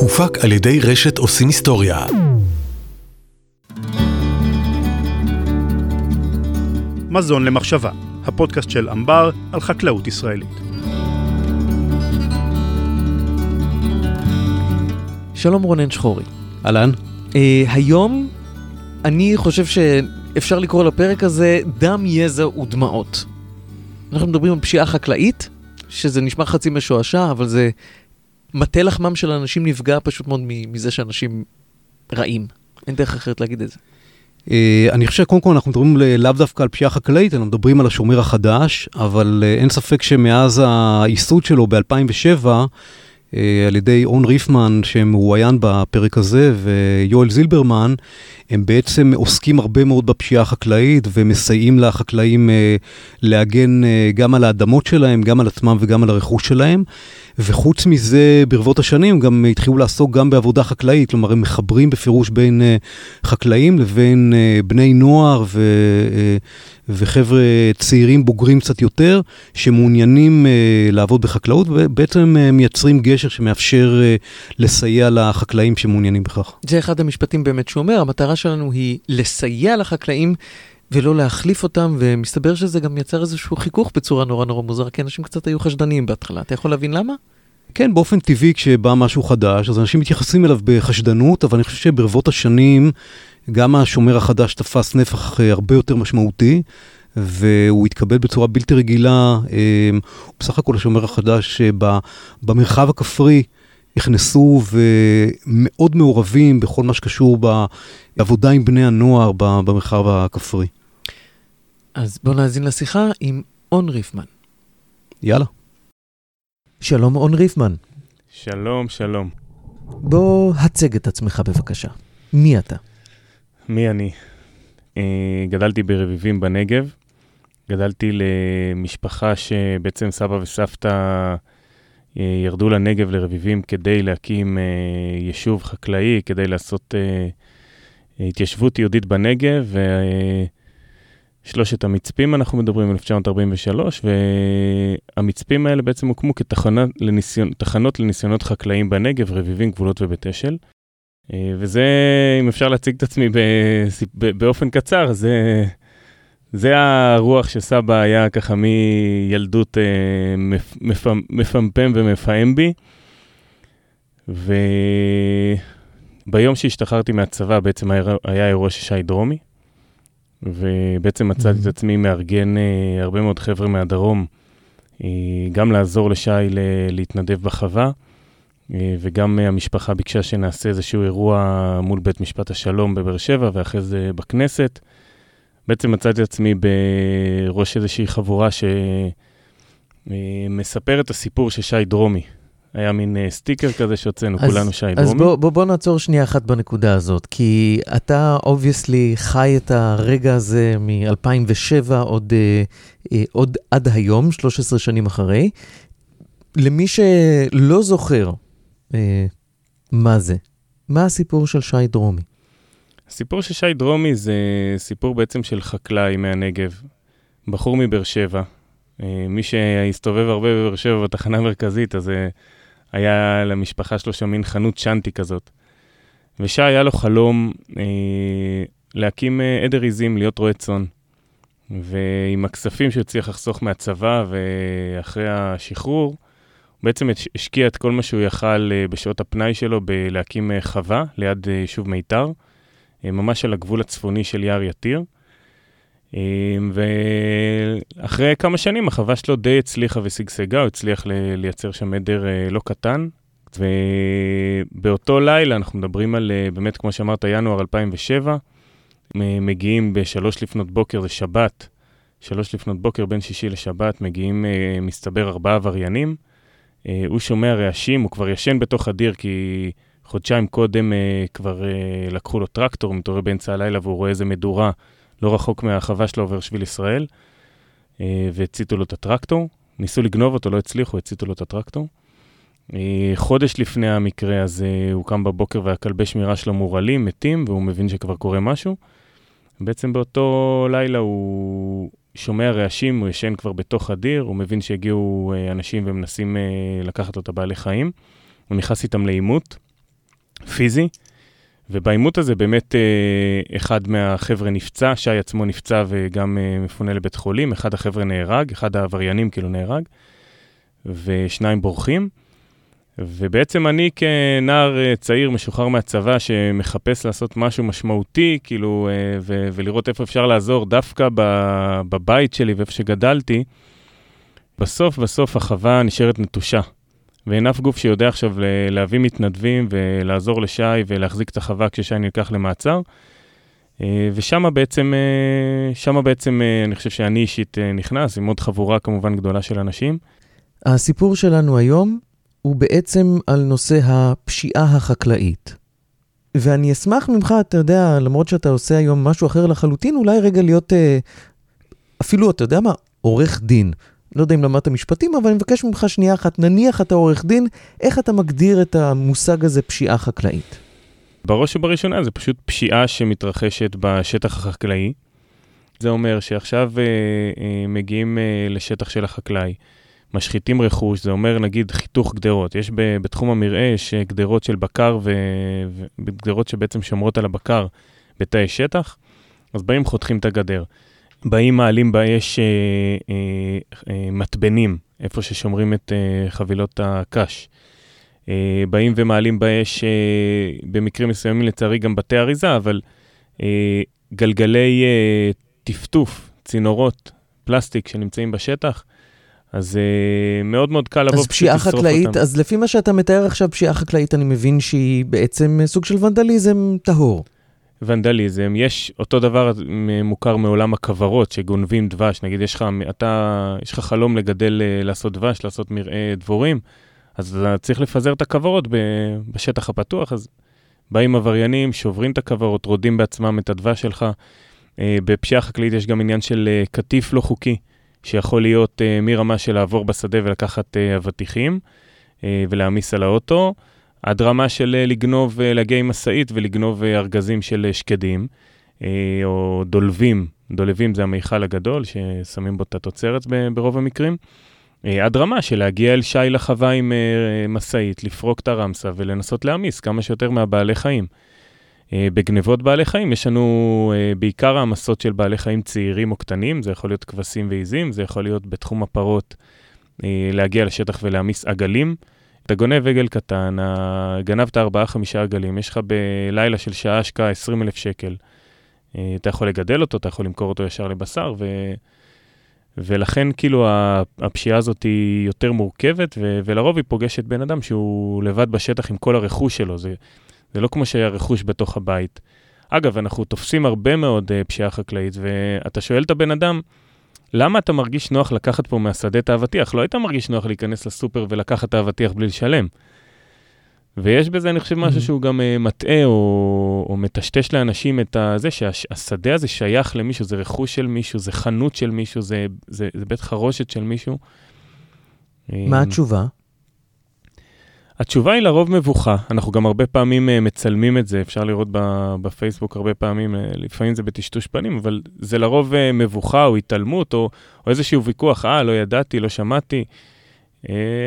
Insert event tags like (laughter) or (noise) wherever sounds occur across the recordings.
הופק על ידי רשת עושים היסטוריה. מזון למחשבה, הפודקאסט של אמבר על חקלאות ישראלית. שלום רונן שחורי. אהלן. Uh, היום אני חושב שאפשר לקרוא לפרק הזה דם, יזע ודמעות. אנחנו מדברים על פשיעה חקלאית, שזה נשמע חצי משועשע, אבל זה מטה לחמם של אנשים נפגע פשוט מאוד מזה שאנשים רעים. אין דרך אחרת להגיד את זה. Uh, אני חושב שקודם כל אנחנו מדברים לאו דווקא על פשיעה חקלאית, אנחנו מדברים על השומר החדש, אבל uh, אין ספק שמאז הייסוד שלו ב-2007, אה, על ידי און ריפמן שמרואיין בפרק הזה ויואל זילברמן, הם בעצם עוסקים הרבה מאוד בפשיעה החקלאית ומסייעים לחקלאים אה, להגן אה, גם על האדמות שלהם, גם על עצמם וגם על הרכוש שלהם. וחוץ מזה, ברבות השנים גם התחילו לעסוק גם בעבודה חקלאית, כלומר הם מחברים בפירוש בין חקלאים לבין בני נוער ו... וחבר'ה צעירים בוגרים קצת יותר, שמעוניינים uh, לעבוד בחקלאות, ובעצם uh, מייצרים גשר שמאפשר uh, לסייע לחקלאים שמעוניינים בכך. זה אחד המשפטים באמת שהוא אומר, המטרה שלנו היא לסייע לחקלאים. ולא להחליף אותם, ומסתבר שזה גם יצר איזשהו חיכוך בצורה נורא נורא מוזרה, כי אנשים קצת היו חשדניים בהתחלה. אתה יכול להבין למה? כן, באופן טבעי כשבא משהו חדש, אז אנשים מתייחסים אליו בחשדנות, אבל אני חושב שברבות השנים גם השומר החדש תפס נפח אה, הרבה יותר משמעותי, והוא התקבל בצורה בלתי רגילה. אה, בסך הכל השומר החדש אה, במרחב הכפרי נכנסו ומאוד מעורבים בכל מה שקשור בעבודה עם בני הנוער במרחב הכפרי. אז בואו נאזין לשיחה עם און ריפמן. יאללה. שלום און ריפמן. שלום, שלום. בוא הצג את עצמך בבקשה. מי אתה? מי אני? אה, גדלתי ברביבים בנגב. גדלתי למשפחה שבעצם סבא וסבתא אה, ירדו לנגב לרביבים כדי להקים אה, יישוב חקלאי, כדי לעשות התיישבות יהודית בנגב. ושלושת המצפים, אנחנו מדברים, 1943, והמצפים האלה בעצם הוקמו כתחנות לניסיונות חקלאיים בנגב, רביבים, גבולות ובית אשל. אה, וזה, אם אפשר להציג את עצמי באופן קצר, זה, זה הרוח שסבא היה ככה מילדות אה, מפמפם ומפעם בי. וביום שהשתחררתי מהצבא בעצם היה, היה אירוע של שי דרומי, ובעצם מצאתי את. עצמי מארגן אה, הרבה מאוד חבר'ה מהדרום, גם לעזור לשי להתנדב בחווה. אה, וגם המשפחה ביקשה שנעשה איזשהו אירוע מול בית משפט השלום בבאר שבע, ואחרי זה בכנסת. בעצם מצאתי את עצמי בראש איזושהי חבורה שמספר אה, את הסיפור של שי דרומי. היה מין סטיקר כזה שהוצאנו, כולנו שי דרומי. אז בוא, בוא, בוא נעצור שנייה אחת בנקודה הזאת, כי אתה obviously חי את הרגע הזה מ-2007, עוד, עוד עד היום, 13 שנים אחרי. למי שלא זוכר, אה, מה זה? מה הסיפור של שי דרומי? הסיפור של שי דרומי זה סיפור בעצם של חקלאי מהנגב, בחור מבאר שבע. אה, מי שהסתובב הרבה בבאר שבע בתחנה המרכזית, אז אה, היה למשפחה שלו שם מין חנות שאנטי כזאת. ושי היה לו חלום אה, להקים אה, עדר עיזים, להיות רועה צאן. ועם הכספים שהוא הצליח לחסוך מהצבא ואחרי השחרור, בעצם השקיע את כל מה שהוא יכל אה, בשעות הפנאי שלו בלהקים אה, חווה ליד אה, יישוב מיתר, ממש על הגבול הצפוני של יער יתיר. ואחרי כמה שנים החווה שלו די הצליחה ושגשגה, הוא הצליח לייצר שם עדר לא קטן. ובאותו לילה, אנחנו מדברים על, באמת, כמו שאמרת, ינואר 2007, מגיעים בשלוש לפנות בוקר, זה שבת, שלוש לפנות בוקר, בין שישי לשבת, מגיעים, מסתבר, ארבעה עבריינים. אה, הוא שומע רעשים, הוא כבר ישן בתוך הדיר, כי חודשיים קודם אה, כבר אה, לקחו לו טרקטור, מתעורר באמצע הלילה והוא רואה איזה מדורה לא רחוק מהחווה שלו עובר שביל ישראל, והציתו לו את הטרקטור. ניסו לגנוב אותו, לא הצליחו, הציתו לו את הטרקטור. חודש לפני המקרה הזה הוא קם בבוקר והכלבי שמירה שלו מורעלים, מתים, והוא מבין שכבר קורה משהו. בעצם באותו לילה הוא שומע רעשים, הוא ישן כבר בתוך הדיר, הוא מבין שהגיעו אה, אנשים ומנסים אה, לקחת לו את הבעלי חיים. הוא נכנס איתם לעימות פיזי, ובעימות הזה באמת אה, אחד מהחבר'ה נפצע, שי עצמו נפצע וגם מפונה לבית חולים, אחד החבר'ה נהרג, אחד העבריינים כאילו נהרג, ושניים בורחים. ובעצם אני כנער אה, צעיר משוחרר מהצבא שמחפש לעשות משהו משמעותי, כאילו, אה, ו- ולראות איפה אפשר לעזור דווקא ב- בבית שלי ואיפה שגדלתי, בסוף בסוף החווה נשארת נטושה. ואין אף גוף שיודע עכשיו להביא מתנדבים ולעזור לשי ולהחזיק את החווה כששי נלקח למעצר. אה, ושם בעצם, שם בעצם אני חושב שאני אישית נכנס, עם עוד חבורה כמובן גדולה של אנשים. הסיפור שלנו היום הוא בעצם על נושא הפשיעה החקלאית. ואני אשמח ממך, אתה יודע, למרות שאתה עושה היום משהו אחר לחלוטין, אולי רגע להיות אה, אפילו, אתה יודע מה, עורך דין. לא יודע אם למדת משפטים, אבל אני מבקש ממך שנייה אחת, נניח אתה עורך דין, איך אתה מגדיר את המושג הזה פשיעה חקלאית? בראש ובראשונה זה פשוט פשיעה שמתרחשת בשטח החקלאי. זה אומר שעכשיו אה, אה, מגיעים אה, לשטח של החקלאי. משחיתים רכוש, זה אומר נגיד חיתוך גדרות. יש ב, בתחום המרעה, יש אה, גדרות של בקר וגדרות שבעצם שומרות על הבקר בתאי שטח, אז באים חותכים את הגדר. באים מעלים באש אה, אה, אה, מתבנים, איפה ששומרים את אה, חבילות הקש. אה, באים ומעלים באש, אה, במקרים מסוימים לצערי גם בתי אריזה, אבל אה, גלגלי אה, טפטוף, צינורות, פלסטיק שנמצאים בשטח, אז uh, מאוד מאוד קל לבוא פשוט לשרוף אותם. אז פשיעה חקלאית, אז לפי מה שאתה מתאר עכשיו, פשיעה חקלאית, אני מבין שהיא בעצם סוג של ונדליזם טהור. ונדליזם, יש אותו דבר מוכר מעולם הכוורות, שגונבים דבש, נגיד יש לך, אתה, יש לך חלום לגדל, אה, לעשות דבש, לעשות מרעה דבורים, אז אתה צריך לפזר את הכוורות בשטח הפתוח, אז באים עבריינים, שוברים את הכוורות, רודים בעצמם את הדבש שלך. אה, בפשיעה חקלאית יש גם עניין של קטיף לא חוקי. שיכול להיות uh, מרמה של לעבור בשדה ולקחת uh, אבטיחים uh, ולהעמיס על האוטו, עד רמה של לגנוב, להגיע עם משאית ולגנוב ארגזים של שקדים, או דולבים, דולבים זה המיכל הגדול ששמים בו את התוצרת ברוב המקרים. עד רמה של להגיע אל שי לחווה עם משאית, לפרוק את הרמסה ולנסות להעמיס כמה שיותר מהבעלי חיים. אה, בגנבות בעלי חיים יש לנו אה, בעיקר העמסות של בעלי חיים צעירים או קטנים, זה יכול להיות כבשים ועיזים, זה יכול להיות בתחום הפרות אה, להגיע לשטח ולהעמיס עגלים. אתה גונב עגל קטן, גנבת 4-5 עגלים, יש לך בלילה של שעה השקעה 20 אלף שקל. אתה יכול לגדל אותו, אתה יכול למכור אותו ישר לבשר, ו... ולכן כאילו הפשיעה הזאת היא יותר מורכבת, ו... ולרוב היא פוגשת בן אדם שהוא לבד בשטח עם כל הרכוש שלו. זה... זה לא כמו שהיה רכוש בתוך הבית. אגב, אנחנו תופסים הרבה מאוד uh, פשיעה חקלאית, ואתה שואל את הבן אדם, למה אתה מרגיש נוח לקחת פה מהשדה את האבטיח? לא היית מרגיש נוח להיכנס לסופר ולקחת את האבטיח בלי לשלם. ויש בזה, אני חושב, משהו שהוא גם uh, מטעה או, או מטשטש לאנשים את זה שהשדה הזה שייך למישהו, זה רכוש של מישהו, זה חנות של מישהו, זה, זה, זה בית חרושת של מישהו. מה התשובה? התשובה היא לרוב מבוכה, אנחנו גם הרבה פעמים uh, מצלמים את זה, אפשר לראות בפייסבוק הרבה פעמים, uh, לפעמים זה בטשטוש פנים, אבל זה לרוב uh, מבוכה או התעלמות או, או איזשהו ויכוח, אה, לא ידעתי, לא שמעתי.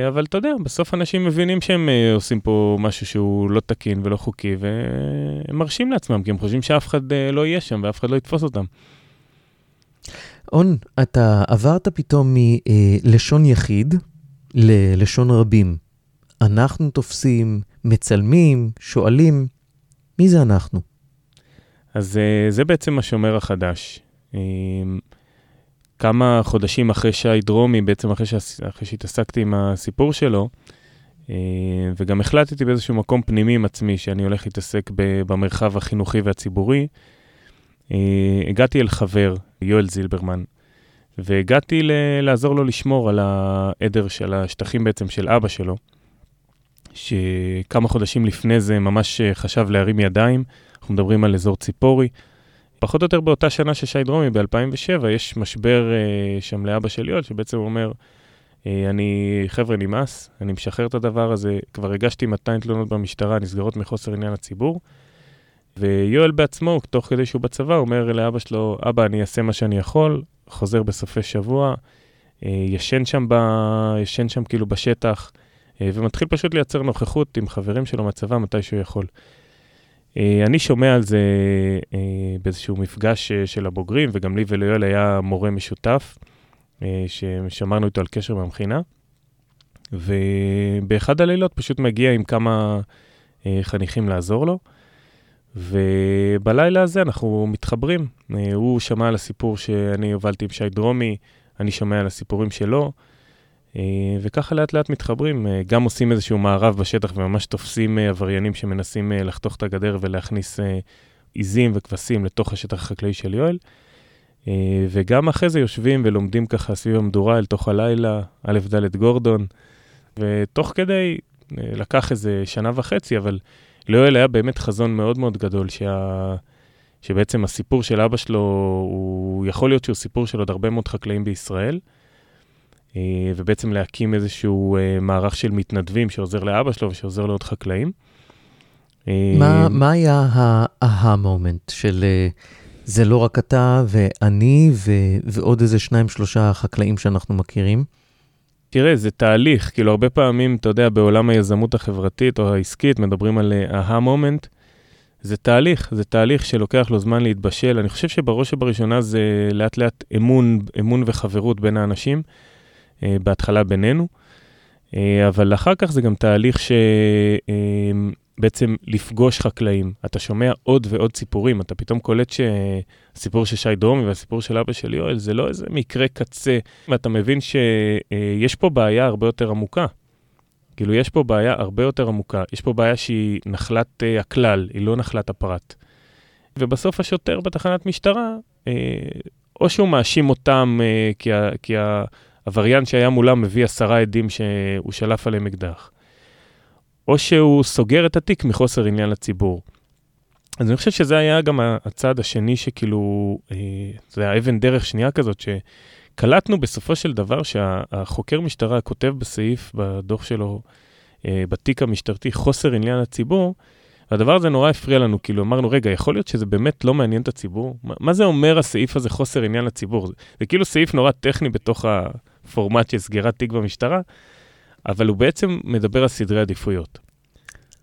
אבל אתה יודע, בסוף אנשים מבינים שהם עושים פה משהו שהוא לא תקין ולא חוקי, והם מרשים לעצמם, כי הם חושבים שאף אחד לא יהיה שם ואף אחד לא יתפוס אותם. און, אתה עברת פתאום מלשון יחיד ללשון רבים. אנחנו תופסים, מצלמים, שואלים, מי זה אנחנו? אז אה, זה בעצם השומר החדש. אה, כמה חודשים אחרי שי דרומי, בעצם אחרי, ש... אחרי שהתעסקתי עם הסיפור שלו, אה, וגם החלטתי באיזשהו מקום פנימי עם עצמי שאני הולך להתעסק במרחב החינוכי והציבורי, הגעתי אל חבר, יואל זילברמן, והגעתי ל- לעזור לו לשמור על העדר של השטחים בעצם של אבא שלו. שכמה חודשים לפני זה ממש אה, חשב להרים ידיים, אנחנו מדברים על אזור ציפורי. פחות או יותר באותה שנה ששי דרומי, ב-2007, יש משבר uh, שם לאבא של יואל, שבעצם הוא אומר, uh, אני, חבר'ה, נמאס, אני משחרר את הדבר הזה, כבר הגשתי 200 תלונות במשטרה, נסגרות מחוסר עניין לציבור. ויואל בעצמו, תוך כדי שהוא בצבא, אומר לאבא שלו, אבא, אני אעשה מה שאני יכול, חוזר בסופי שבוע, ישן שם, ב... ישן שם כאילו בשטח, אה, ומתחיל פשוט לייצר נוכחות עם חברים שלו מהצבא מתי שהוא יכול. אה, אני שומע על זה אה, באיזשהו מפגש אה, של הבוגרים, וגם לי וליואל היה מורה משותף, אה, ששמרנו איתו על קשר מהמכינה. ובאחד הלילות פשוט מגיע עם כמה אה, חניכים לעזור לו. ובלילה הזה אנחנו מתחברים. אה, הוא שמע על הסיפור שאני הובלתי עם שי דרומי, אני שומע על הסיפורים שלו, אה, וככה לאט לאט מתחברים. אה, גם עושים איזשהו מערב בשטח וממש תופסים עבריינים שמנסים לחתוך את הגדר ולהכניס עיזים וכבשים לתוך השטח החקלאי של יואל. וגם אחרי זה יושבים ולומדים ככה סביב המדורה אל תוך הלילה, א' ד' גורדון, ותוך כדי לקח איזה שנה וחצי, אבל ליואל היה באמת חזון מאוד מאוד גדול, שה... שבעצם הסיפור של אבא שלו, הוא יכול להיות שהוא סיפור של עוד הרבה מאוד חקלאים בישראל, אה, ובעצם להקים איזשהו אה, מערך של מתנדבים שעוזר לאבא שלו ושעוזר לעוד חקלאים. אה, מה, מה היה ההה מומנט של זה לא רק אתה ואני ו, ועוד איזה שניים, שלושה חקלאים שאנחנו מכירים? תראה, זה תהליך, כאילו הרבה פעמים, אתה יודע, בעולם היזמות החברתית או העסקית, מדברים על אהה מומנט. זה תהליך, זה תהליך שלוקח לו זמן להתבשל. אני חושב שבראש ובראשונה זה לאט לאט אמון, אמון וחברות בין האנשים, אה, בהתחלה בינינו, אה, אבל אחר כך זה גם תהליך ש... אה, לפגוש חקלאים. אתה שומע עוד ועוד סיפורים, אתה פתאום קולט שהסיפור של שי דרומי והסיפור של אבא של יואל זה לא איזה מקרה קצה, ואתה מבין שיש פה בעיה הרבה יותר עמוקה. כאילו, יש פה בעיה הרבה יותר עמוקה. יש פה בעיה שהיא נחלת uh, הכלל, היא לא נחלת הפרט. ובסוף השוטר בתחנת משטרה, uh, או שהוא מאשים אותם uh, כי, ה, כי העבריין שהיה מולם מביא עשרה עדים שהוא שלף עליהם אקדח. או שהוא סוגר את התיק מחוסר עניין לציבור. אז אני חושב שזה היה גם הצעד השני שכאילו, אה, זה היה אבן דרך שנייה כזאת, שקלטנו בסופו של דבר שהחוקר משטרה כותב בסעיף, בדוח שלו, אה, בתיק המשטרתי, חוסר עניין לציבור, והדבר הזה נורא הפריע לנו, כאילו אמרנו, רגע, יכול להיות שזה באמת לא מעניין את הציבור? מה, מה זה אומר הסעיף הזה, חוסר עניין לציבור? זה, זה כאילו סעיף נורא טכני בתוך הפורמט של סגירת תיק במשטרה, אבל הוא בעצם מדבר על סדרי עדיפויות.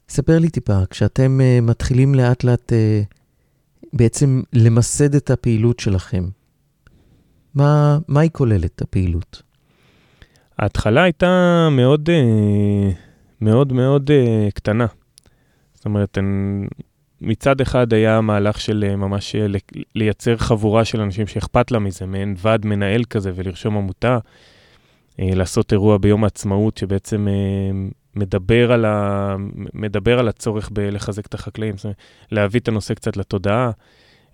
ספר לי טיפה, כשאתם uh, מתחילים לאט לאט uh, בעצם למסד את הפעילות שלכם, מה, מה היא כוללת, הפעילות? ההתחלה הייתה מאוד, uh, מאוד מאוד uh, קטנה. זאת אומרת, מצד אחד היה מהלך של ממש לייצר חבורה של אנשים שאכפת לה מזה, מעין ועד מנהל כזה ולרשום עמותה. אה, לעשות אירוע ביום העצמאות שבעצם אה, מדבר על, ה, מדבר על הצורך בלחזק את החקלאים, זאת אומרת, להביא את הנושא קצת לתודעה.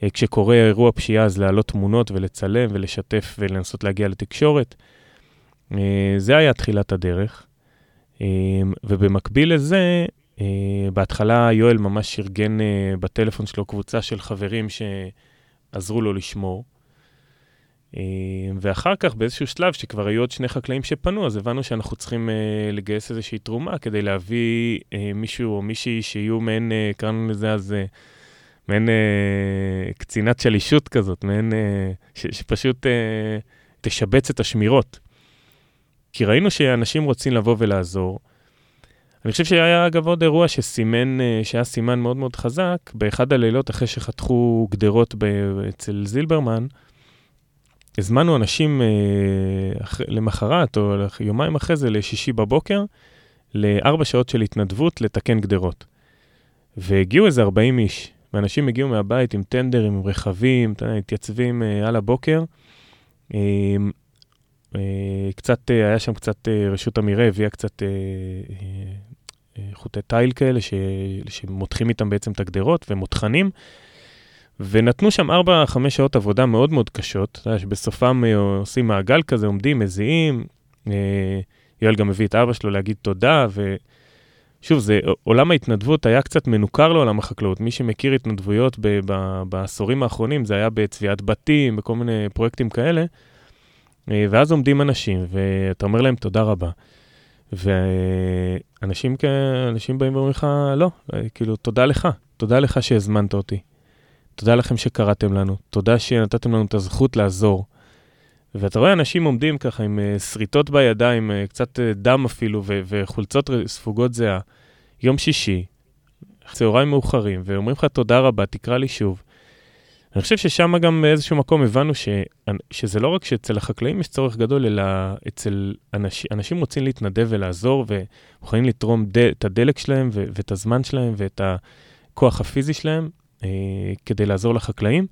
אה, כשקורה אירוע פשיעה, אז להעלות תמונות ולצלם ולשתף ולנסות להגיע לתקשורת. זה היה תחילת הדרך. ובמקביל לזה, בהתחלה יואל ממש ארגן בטלפון שלו קבוצה של חברים שעזרו לו לשמור. אה, ואחר כך, באיזשהו שלב, שכבר היו עוד שני חקלאים שפנו, אז הבנו שאנחנו צריכים uh, לגייס איזושהי תרומה כדי להביא uh, מישהו או מישהי שיהיו מעין, קראנו לזה אז, מעין קצינת שלישות כזאת, מעין, שפשוט תשבץ את השמירות. כי ראינו שאנשים רוצים לבוא ולעזור. אני חושב שהיה אגב עוד אירוע שסימן, שהיה סימן מאוד מאוד חזק, באחד הלילות אחרי שחתכו גדרות אצל זילברמן, הזמנו אנשים אה. למחרת, או יומיים אחרי זה, לשישי בבוקר, לארבע שעות של התנדבות לתקן גדרות. והגיעו איזה 40 איש, ואנשים הגיעו מהבית עם טנדרים, עם רכבים, התייצבים אה, על הבוקר. אה, אה, קצת, אה, היה שם קצת, אה, רשות המרעה הביאה קצת אה, אה, חוטי תיל כאלה, ש... שמותחים איתם בעצם את הגדרות, ומותחנים. ונתנו שם 4-5 שעות עבודה מאוד מאוד קשות, אתה יודע, שבסופם אה, עושים מעגל כזה, עומדים, מזיעים. אה, יואל גם הביא את אבא שלו להגיד תודה, ושוב, זה, עולם ההתנדבות היה קצת מנוכר לעולם החקלאות. מי שמכיר התנדבויות ב, ב, בעשורים האחרונים, זה היה בצביעת בתים, בכל מיני פרויקטים כאלה, אה, ואז עומדים אנשים, ואתה אומר להם תודה רבה. ואנשים אנשים באים ואומרים לך, לא, כאילו, תודה לך, תודה לך שהזמנת אותי. תודה לכם שקראתם לנו, תודה שנתתם לנו את הזכות לעזור. ואתה רואה אנשים עומדים ככה עם uh, שריטות בידיים, uh, קצת uh, דם אפילו, ו- וחולצות ספוגות זהה, יום שישי, צהריים מאוחרים, ואומרים לך תודה רבה, תקרא לי שוב. אני חושב ששם גם באיזשהו מקום הבנו ש, שזה לא רק שאצל החקלאים יש צורך גדול, אלא אצל אנשים, אנשים רוצים להתנדב ולעזור, ומוכנים לתרום ד, את הדלק שלהם ו, ואת הזמן שלהם ואת הכוח הפיזי שלהם אה, כדי לעזור לחקלאים.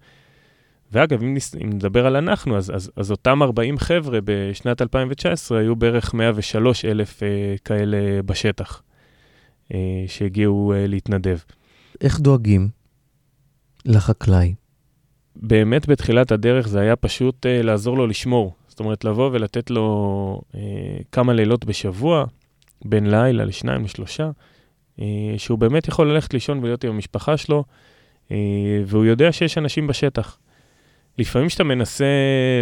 ואגב, אם, אם נדבר על אנחנו, אז, אז, אז אותם 40 חבר'ה בשנת 2019 היו בערך 103 אלף אה, כאלה בשטח אה, שהגיעו אה, להתנדב. איך דואגים לחקלאי? באמת בתחילת הדרך זה היה פשוט אה, לעזור לו לשמור. זאת אומרת, לבוא ולתת לו אה, כמה לילות בשבוע, בין לילה לשניים לשלושה, אה, שהוא באמת יכול ללכת לישון ולהיות עם המשפחה שלו, אה, והוא יודע שיש אנשים בשטח. לפעמים כשאתה מנסה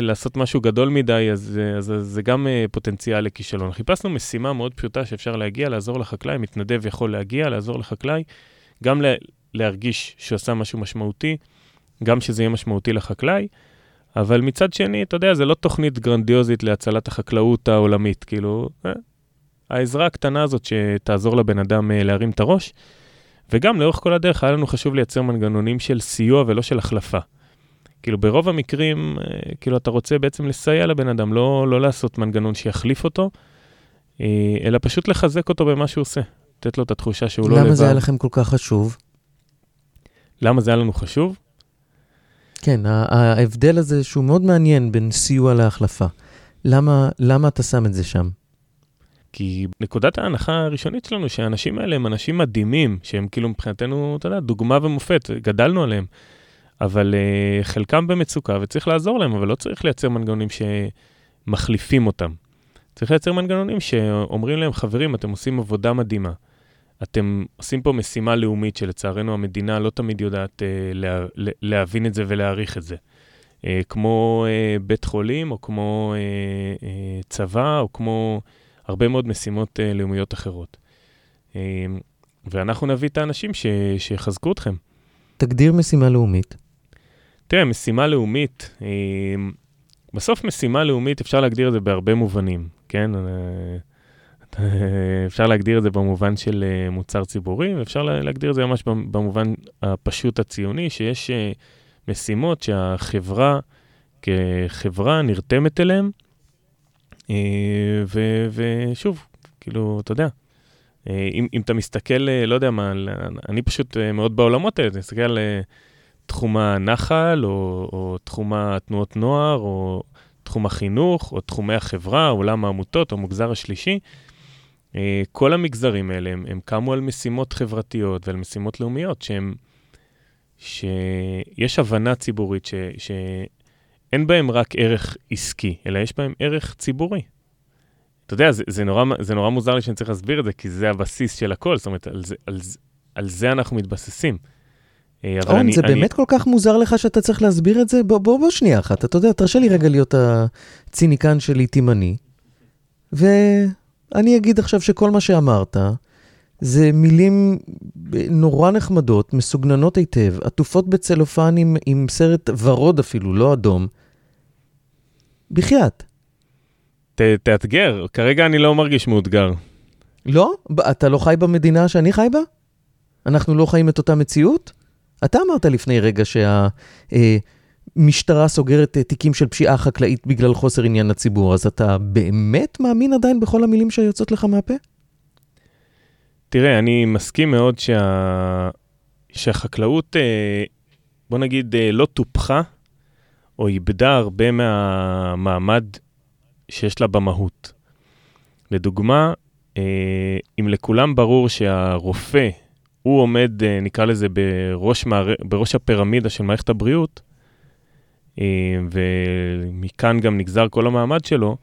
לעשות משהו גדול מדי, אז, אז, אז זה גם uh, פוטנציאל לכישלון. חיפשנו משימה מאוד פשוטה שאפשר להגיע, לעזור לחקלאי, מתנדב יכול להגיע, לעזור לחקלאי, גם לה, להרגיש שהוא עשה משהו משמעותי, גם שזה יהיה משמעותי לחקלאי, אבל מצד שני, אתה יודע, זה לא תוכנית גרנדיוזית להצלת החקלאות העולמית, כאילו, אה, העזרה הקטנה הזאת שתעזור לבן אדם uh, להרים את הראש, וגם לאורך כל הדרך היה לנו חשוב לייצר מנגנונים של סיוע ולא של החלפה. כאילו ברוב המקרים, אה, כאילו אתה רוצה בעצם לסייע לבן אדם, לא, לא לעשות מנגנון שיחליף אותו, אה, אלא פשוט לחזק אותו במה שהוא עושה, לתת לו את התחושה שהוא לא לבד. למה זה היה לכם כל כך חשוב? למה זה היה לנו חשוב? כן, ההבדל הזה שהוא מאוד מעניין בין סיוע להחלפה. למה, למה אתה שם את זה שם? כי נקודת ההנחה הראשונית שלנו שהאנשים האלה הם אנשים מדהימים, שהם כאילו מבחינתנו, אתה יודע, דוגמה ומופת, גדלנו עליהם. אבל uh, חלקם במצוקה וצריך לעזור להם, אבל לא צריך לייצר מנגנונים שמחליפים אותם. צריך לייצר מנגנונים שאומרים להם, חברים, אתם עושים עבודה מדהימה. אתם עושים פה משימה לאומית שלצערנו המדינה לא תמיד יודעת uh, לה, להבין את זה ולהעריך את זה. Uh, כמו uh, בית חולים, או כמו uh, uh, צבא, או כמו הרבה מאוד משימות uh, לאומיות אחרות. Uh, ואנחנו נביא את האנשים ש, שיחזקו אתכם. תגדיר משימה לאומית. תראה, משימה לאומית, אה, בסוף משימה לאומית אפשר להגדיר את זה בהרבה מובנים, כן? אה, אפשר להגדיר את זה במובן של אה, מוצר ציבורי, ואפשר להגדיר את זה ממש במובן הפשוט הציוני, שיש משימות שהחברה כחברה נרתמת אליהן, ושוב, כאילו, אתה יודע, אם, אם אתה מסתכל, לא יודע מה, אני פשוט מאוד בעולמות האלה, אני מסתכל על תחום הנחל, או, או תחום התנועות נוער, או תחום החינוך, או תחומי החברה, עולם העמותות, או המגזר השלישי. אה, כל המגזרים האלה, הם, הם קמו על משימות חברתיות ועל משימות לאומיות, שהם, שיש הבנה ציבורית ש, שאין בהם רק ערך עסקי, אלא יש בהם ערך ציבורי. אתה יודע, זה, זה, נורא, זה נורא מוזר לי שאני צריך להסביר את זה, כי זה הבסיס של הכל, זאת אומרת, על זה, על, על זה אנחנו מתבססים. אה, אורן, זה אני... באמת כל כך מוזר לך שאתה צריך להסביר את זה? בוא, בוא, בוא שנייה אחת, אתה יודע, תרשה לי רגע להיות הציניקן שלי תימני, ואני אגיד עכשיו שכל מה שאמרת, זה מילים נורא נחמדות, מסוגננות היטב, עטופות בצלופן עם, עם סרט ורוד אפילו, לא אדום. בחייאת. ת, תאתגר, כרגע אני לא מרגיש מאותגר. לא? אתה לא חי במדינה שאני חי בה? אנחנו לא חיים את אותה מציאות? אתה אמרת לפני רגע שהמשטרה סוגרת אה, תיקים של פשיעה חקלאית בגלל חוסר עניין לציבור, אז אתה באמת מאמין עדיין בכל המילים שיוצאות לך מהפה? תראה, אני מסכים מאוד שה... שהחקלאות, אה, בוא נגיד, אה, לא טופחה או איבדה הרבה מהמעמד שיש לה במהות. לדוגמה, אם לכולם ברור שהרופא הוא עומד, אה, נקרא לזה, בראש, מער... בראש הפירמידה של מערכת הבריאות, אה, ומכאן גם נגזר כל המעמד שלו,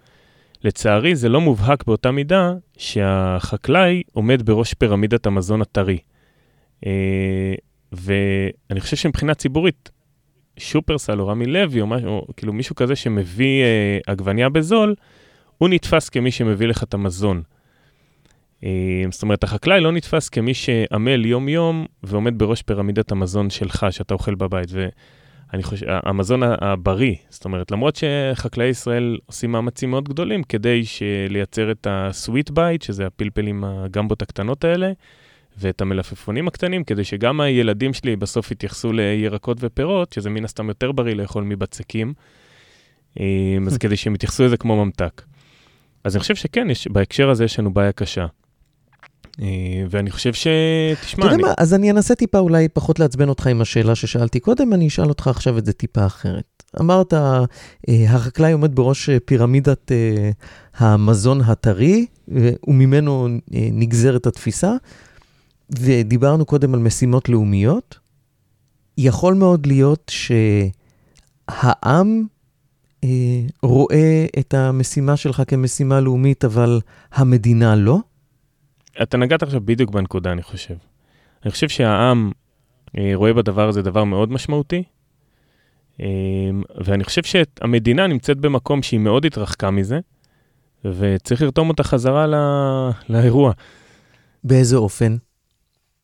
לצערי זה לא מובהק באותה מידה שהחקלאי עומד בראש פירמידת המזון הטרי. אה, ואני חושב שמבחינה ציבורית, שופרסל או רמי לוי או משהו, כאילו מישהו כזה שמביא עגבנייה בזול, הוא נתפס כמי שמביא לך את המזון. אה, זאת אומרת, החקלאי לא נתפס כמי שעמל יום-יום ועומד בראש פירמידת המזון שלך, שאתה אוכל בבית. אני חושב, המזון הבריא, זאת אומרת, למרות שחקלאי ישראל עושים מאמצים מאוד גדולים כדי לייצר את ה-sweet bite, שזה הפלפלים, הגמבות הקטנות האלה, ואת המלפפונים הקטנים, כדי שגם הילדים שלי בסוף יתייחסו לירקות ופירות, שזה מן הסתם יותר בריא לאכול מבצקים, אז (laughs) כדי שהם יתייחסו לזה כמו ממתק. אז אני חושב שכן, יש, בהקשר הזה יש לנו בעיה קשה. ואני חושב ש... תשמע, אתה יודע אני... מה, אז אני אנסה טיפה אולי פחות לעצבן אותך עם השאלה ששאלתי קודם, אני אשאל אותך עכשיו את זה טיפה אחרת. אמרת, אה, החקלאי עומד בראש אה, פירמידת אה, המזון הטרי, וממנו נגזרת התפיסה, ודיברנו קודם על משימות לאומיות. יכול מאוד להיות שהעם אה, רואה את המשימה שלך כמשימה לאומית, אבל המדינה לא? אתה נגעת עכשיו בדיוק בנקודה, אני חושב. אני חושב שהעם אה, רואה בדבר הזה דבר מאוד משמעותי, אה, ואני חושב שהמדינה נמצאת במקום שהיא מאוד התרחקה מזה, וצריך לרתום אותה חזרה לא, לאירוע. באיזה אופן?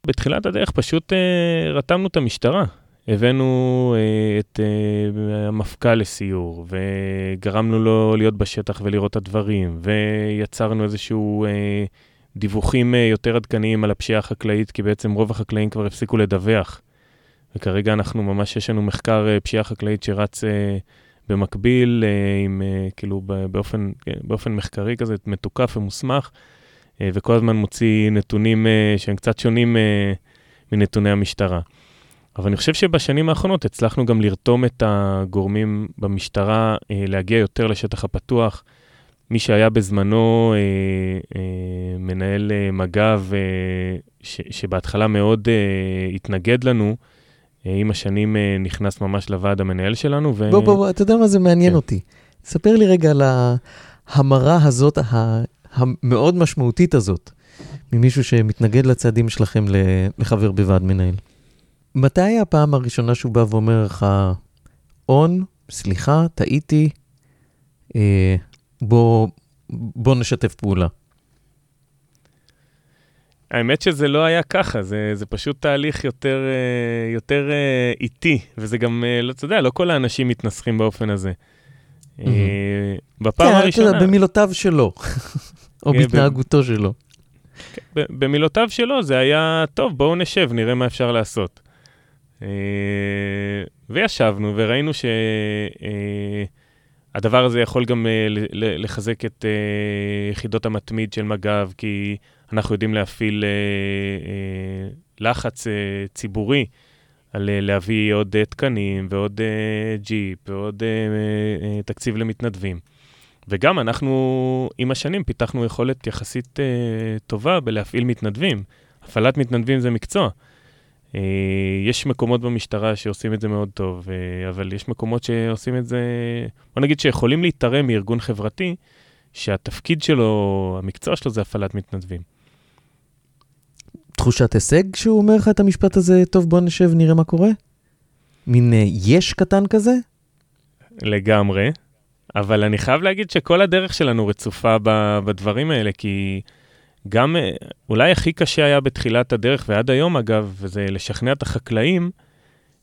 בתחילת הדרך פשוט אה, רתמנו את המשטרה. הבאנו אה, את אה, המפכ"ל לסיור, וגרמנו לו להיות בשטח ולראות את הדברים, ויצרנו איזשהו אה, דיווחים אה, יותר עדכניים על הפשיעה החקלאית, כי בעצם רוב החקלאים כבר הפסיקו לדווח. וכרגע אנחנו ממש, יש לנו מחקר אה, פשיעה חקלאית שרץ אה, במקביל, אה, עם, אה, כאילו באופן, אה, באופן מחקרי כזה, מתוקף ומוסמך, וכל הזמן מוציא נתונים אה, שהם קצת שונים אה, מנתוני המשטרה. אבל אני חושב שבשנים האחרונות הצלחנו גם לרתום את הגורמים במשטרה אה, להגיע יותר לשטח הפתוח. מי שהיה בזמנו אה, אה, מנהל אה, מג"ב, אה, ש, שבהתחלה מאוד אה, התנגד לנו, אה, עם השנים אה, נכנס ממש לוועד המנהל שלנו. ו... בוא, בוא, בוא, אתה יודע מה זה מעניין כן. אותי. ספר לי רגע על ההמרה הזאת, המאוד משמעותית הזאת, ממישהו שמתנגד לצעדים שלכם לחבר בוועד מנהל. מתי הפעם הראשונה שהוא בא ואומר לך, און, סליחה, טעיתי, אה, בוא, בוא נשתף פעולה? האמת שזה לא היה ככה, זה, זה פשוט תהליך יותר, אה, יותר אה, איטי, וזה גם, לא, אתה יודע, לא כל האנשים מתנסחים באופן הזה. Mm-hmm. בפעם כן, הראשונה... כן, במילותיו שלו, או בהתנהגותו שלו. במילותיו שלו זה היה, טוב, בואו נשב, נראה מה אפשר לעשות. אה, וישבנו וראינו שהדבר אה, הזה יכול גם אה, לחזק את יחידות המתמיד של מג"ב, כי אנחנו יודעים להפעיל לחץ ציבורי על להביא עוד תקנים ועוד ג'יפ ועוד תקציב למתנדבים. וגם אנחנו עם השנים פיתחנו יכולת יחסית טובה בלהפעיל מתנדבים. הפעלת מתנדבים זה מקצוע. אה, יש מקומות במשטרה שעושים את זה מאוד טוב, אה, אבל יש מקומות שעושים את זה, בוא נגיד שיכולים להתערם מארגון חברתי, שהתפקיד שלו, המקצוע שלו זה הפעלת מתנדבים. תחושת הישג כשהוא אומר לך את המשפט הזה, טוב בוא נשב נראה מה קורה? מין אה, יש קטן כזה? לגמרי, אבל אני חייב להגיד שכל הדרך שלנו רצופה בדברים האלה, כי... גם אה, אולי הכי קשה היה בתחילת הדרך, ועד היום אגב, וזה לשכנע את החקלאים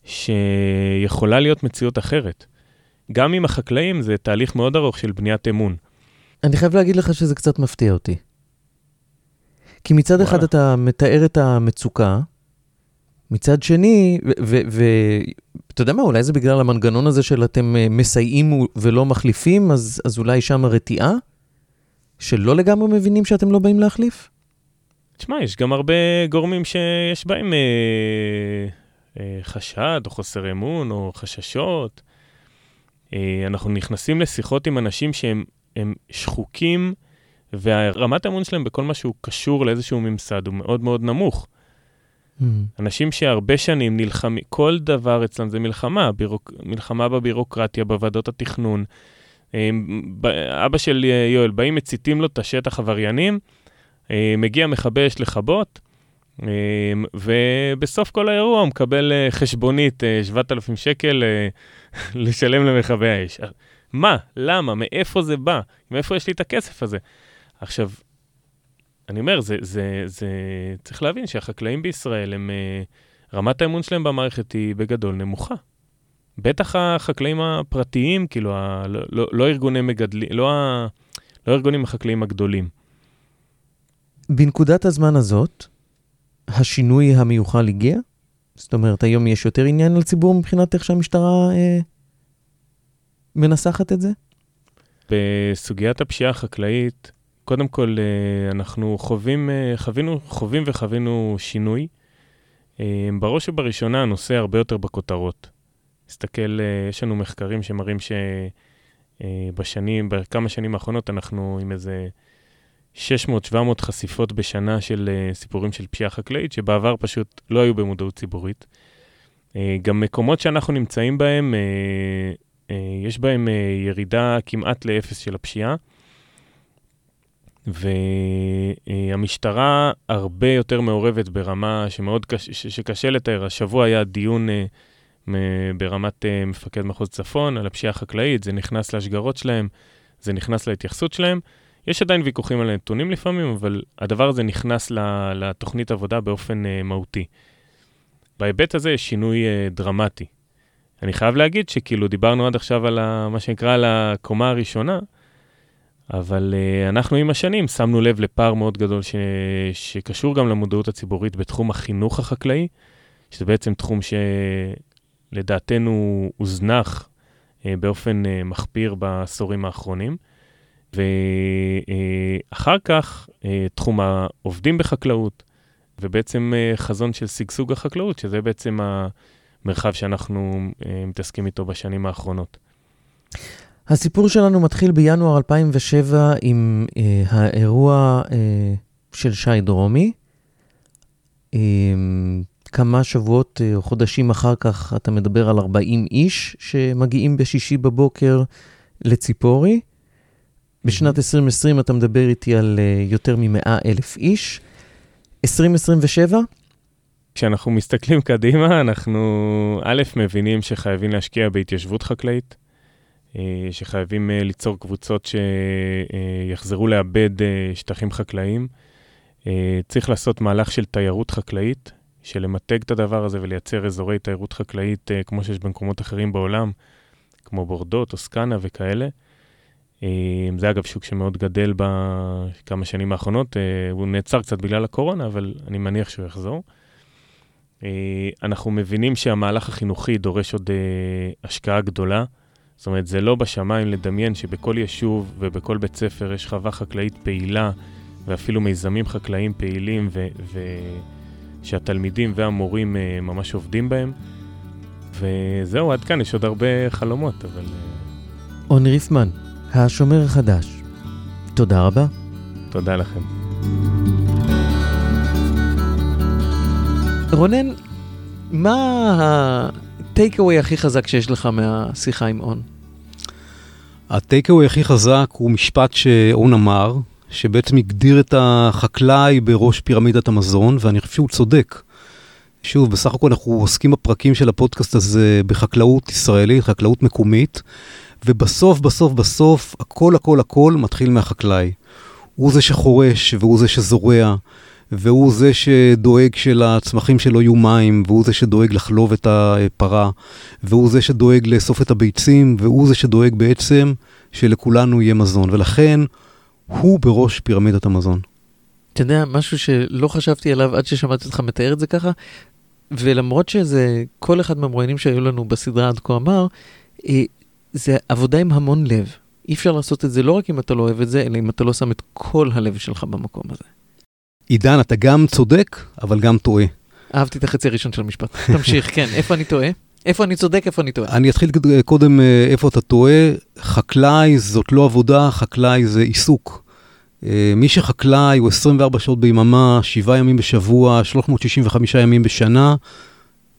שיכולה להיות מציאות אחרת. גם עם החקלאים זה תהליך מאוד ארוך של בניית אמון. אני חייב להגיד לך שזה קצת מפתיע אותי. כי מצד וואלה. אחד אתה מתאר את המצוקה, מצד שני, ואתה יודע מה, אולי זה בגלל המנגנון הזה של אתם אה, מסייעים ולא מחליפים, אז, אז אולי שם הרתיעה? שלא לגמרי מבינים שאתם לא באים להחליף? תשמע, יש גם הרבה גורמים שיש בהם אה, אה, חשד, או חוסר אמון, או חששות. אה, אנחנו נכנסים לשיחות עם אנשים שהם שחוקים, ורמת האמון שלהם בכל מה שהוא קשור לאיזשהו ממסד הוא מאוד מאוד נמוך. Mm. אנשים שהרבה שנים נלחמים, כל דבר אצלם זה מלחמה, בירוק, מלחמה בבירוקרטיה, בוועדות התכנון. אבא של יואל, באים, מציתים לו את השטח עבריינים, אה, מגיע מכבי אש לכבות, אה, ובסוף כל האירוע הוא מקבל אה, חשבונית 7,000 שקל (laughs) לשלם למכבי האש. מה? למה? מאיפה זה בא? מאיפה יש לי את הכסף הזה? עכשיו, אני אומר, זה, זה, זה, צריך להבין שהחקלאים בישראל, הם, רמת האמון שלהם במערכת היא בגדול נמוכה. בטח החקלאים הפרטיים, כאילו, ה, לא, לא, לא ארגוני מגדלים, לא, ה, לא ארגונים החקלאים הגדולים. בנקודת הזמן הזאת, השינוי המיוחל הגיע? זאת אומרת, היום יש יותר עניין לציבור מבחינת איך שהמשטרה אה, מנסחת את זה? בסוגיית הפשיעה החקלאית, קודם כל, אה, אנחנו חווים, אה, חווינו, חווים וחווינו שינוי. אה, בראש ובראשונה, הנושא הרבה יותר בכותרות. נסתכל, יש לנו מחקרים שמראים שבשנים, בכמה שנים האחרונות, אנחנו עם איזה 600-700 חשיפות בשנה של סיפורים של פשיעה חקלאית, שבעבר פשוט לא היו במודעות ציבורית. גם מקומות שאנחנו נמצאים בהם, יש בהם ירידה כמעט לאפס של הפשיעה. והמשטרה הרבה יותר מעורבת ברמה שמאוד קשה, שקשה לתאר. השבוע היה דיון אה, ברמת אה, מפקד מחוז צפון על הפשיעה החקלאית, זה נכנס להשגרות שלהם, זה נכנס להתייחסות שלהם. יש עדיין ויכוחים על הנתונים לפעמים, אבל הדבר הזה נכנס לתוכנית עבודה באופן אה, מהותי. בהיבט הזה יש שינוי דרמטי. אני חייב להגיד שכאילו דיברנו עד עכשיו על ה, מה שנקרא על הקומה הראשונה, אבל uh, אנחנו עם השנים שמנו לב לפער מאוד גדול ש... שקשור גם למודעות הציבורית בתחום החינוך החקלאי, שזה בעצם תחום שלדעתנו הוזנח uh, באופן uh, מחפיר בעשורים האחרונים. ואחר uh, כך uh, תחום העובדים בחקלאות, ובעצם uh, חזון של שגשוג החקלאות, שזה בעצם המרחב שאנחנו uh, מתעסקים איתו בשנים האחרונות. הסיפור שלנו מתחיל בינואר 2007 עם אה, האירוע אה, של שי דרומי. אה, כמה שבועות או אה, חודשים אחר כך אתה מדבר על 40 איש שמגיעים בשישי בבוקר לציפורי. בשנת 2020 אתה מדבר איתי על אה, יותר מ-100 אלף איש. 2027? כשאנחנו מסתכלים קדימה, אנחנו א', מבינים שחייבים להשקיע בהתיישבות חקלאית. אה, שחייבים אה, ליצור קבוצות שיחזרו לאבד אה, שטחים חקלאיים. צריך לעשות מהלך של תיירות חקלאית, של למתג את הדבר הזה ולייצר אזורי תיירות חקלאית כמו שיש במקומות אחרים בעולם, כמו בורדו, טוסקנה וכאלה. זה אגב שוק שמאוד גדל בכמה שנים האחרונות, הוא נעצר קצת בגלל הקורונה, אבל אני מניח שהוא יחזור. אנחנו מבינים שהמהלך החינוכי דורש עוד השקעה גדולה. זאת אומרת, זה לא בשמיים לדמיין שבכל יישוב ובכל בית ספר יש חווה חקלאית פעילה, ואפילו מיזמים חקלאיים פעילים, ושהתלמידים והמורים uh, ממש עובדים בהם. וזהו, עד כאן, יש עוד הרבה חלומות, אבל... און uh... ריפמן, השומר החדש, תודה רבה. תודה לכם. רונן, מה הטייק-אווי הכי חזק שיש לך מהשיחה עם און? הטייק-אווי הכי חזק הוא משפט שאון אמר, שבעצם הגדיר את החקלאי בראש פירמידת המזון, ואני חושב שהוא צודק. שוב, בסך הכל אנחנו עוסקים בפרקים של הפודקאסט הזה בחקלאות ישראלית, חקלאות מקומית, ובסוף, בסוף, בסוף, הכל, הכל, הכל מתחיל מהחקלאי. הוא זה שחורש, והוא זה שזורע, והוא זה שדואג שלצמחים שלו יהיו מים, והוא זה שדואג לחלוב את הפרה, והוא זה שדואג לאסוף את הביצים, והוא זה שדואג בעצם שלכולנו יהיה מזון. ולכן, הוא בראש פירמידת המזון. אתה יודע, משהו שלא חשבתי עליו עד ששמעתי אותך מתאר את זה ככה, ולמרות שזה, כל אחד מהמרואיינים שהיו לנו בסדרה עד כה אמר, אה, זה עבודה עם המון לב. אי אפשר לעשות את זה לא רק אם אתה לא אוהב את זה, אלא אם אתה לא שם את כל הלב שלך במקום הזה. עידן, אתה גם צודק, אבל גם טועה. אהבתי את החצי הראשון של המשפט. (laughs) תמשיך, כן, איפה אני טועה? איפה אני צודק, איפה אני טועה? אני אתחיל קודם אה, איפה אתה טועה. חקלאי זאת לא עבודה, חקלאי זה עיסוק. אה, מי שחקלאי הוא 24 שעות ביממה, 7 ימים בשבוע, 365 ימים בשנה,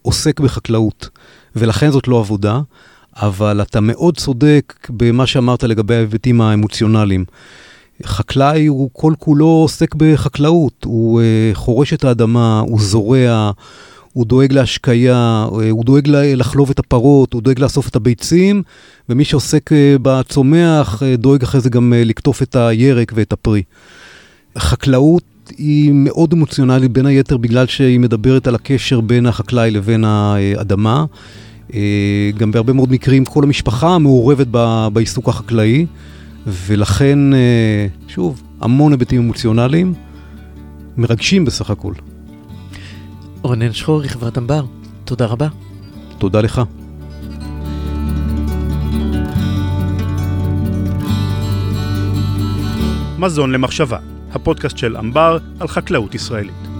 עוסק בחקלאות. ולכן זאת לא עבודה, אבל אתה מאוד צודק במה שאמרת לגבי ההיבטים האמוציונליים. חקלאי הוא כל כולו עוסק בחקלאות, הוא uh, חורש את האדמה, הוא זורע, הוא דואג להשקיה, uh, הוא דואג לחלוב את הפרות, הוא דואג לאסוף את הביצים, ומי שעוסק uh, בצומח דואג אחרי זה גם לקטוף את הירק ואת הפרי. חקלאות היא מאוד אמוציונלית, בין היתר בגלל שהיא מדברת על הקשר בין החקלאי לבין האדמה. אה, גם בהרבה מאוד מקרים כל המשפחה מעורבת בעיסוק החקלאי, ולכן, אה, שוב, המון היבטים אמוציונליים, מרגשים בסך הכל. רונן שחורי, חברת אמבר, תודה רבה. תודה לך. מזון למחשבה, הפודקאסט של אמבר על חקלאות ישראלית.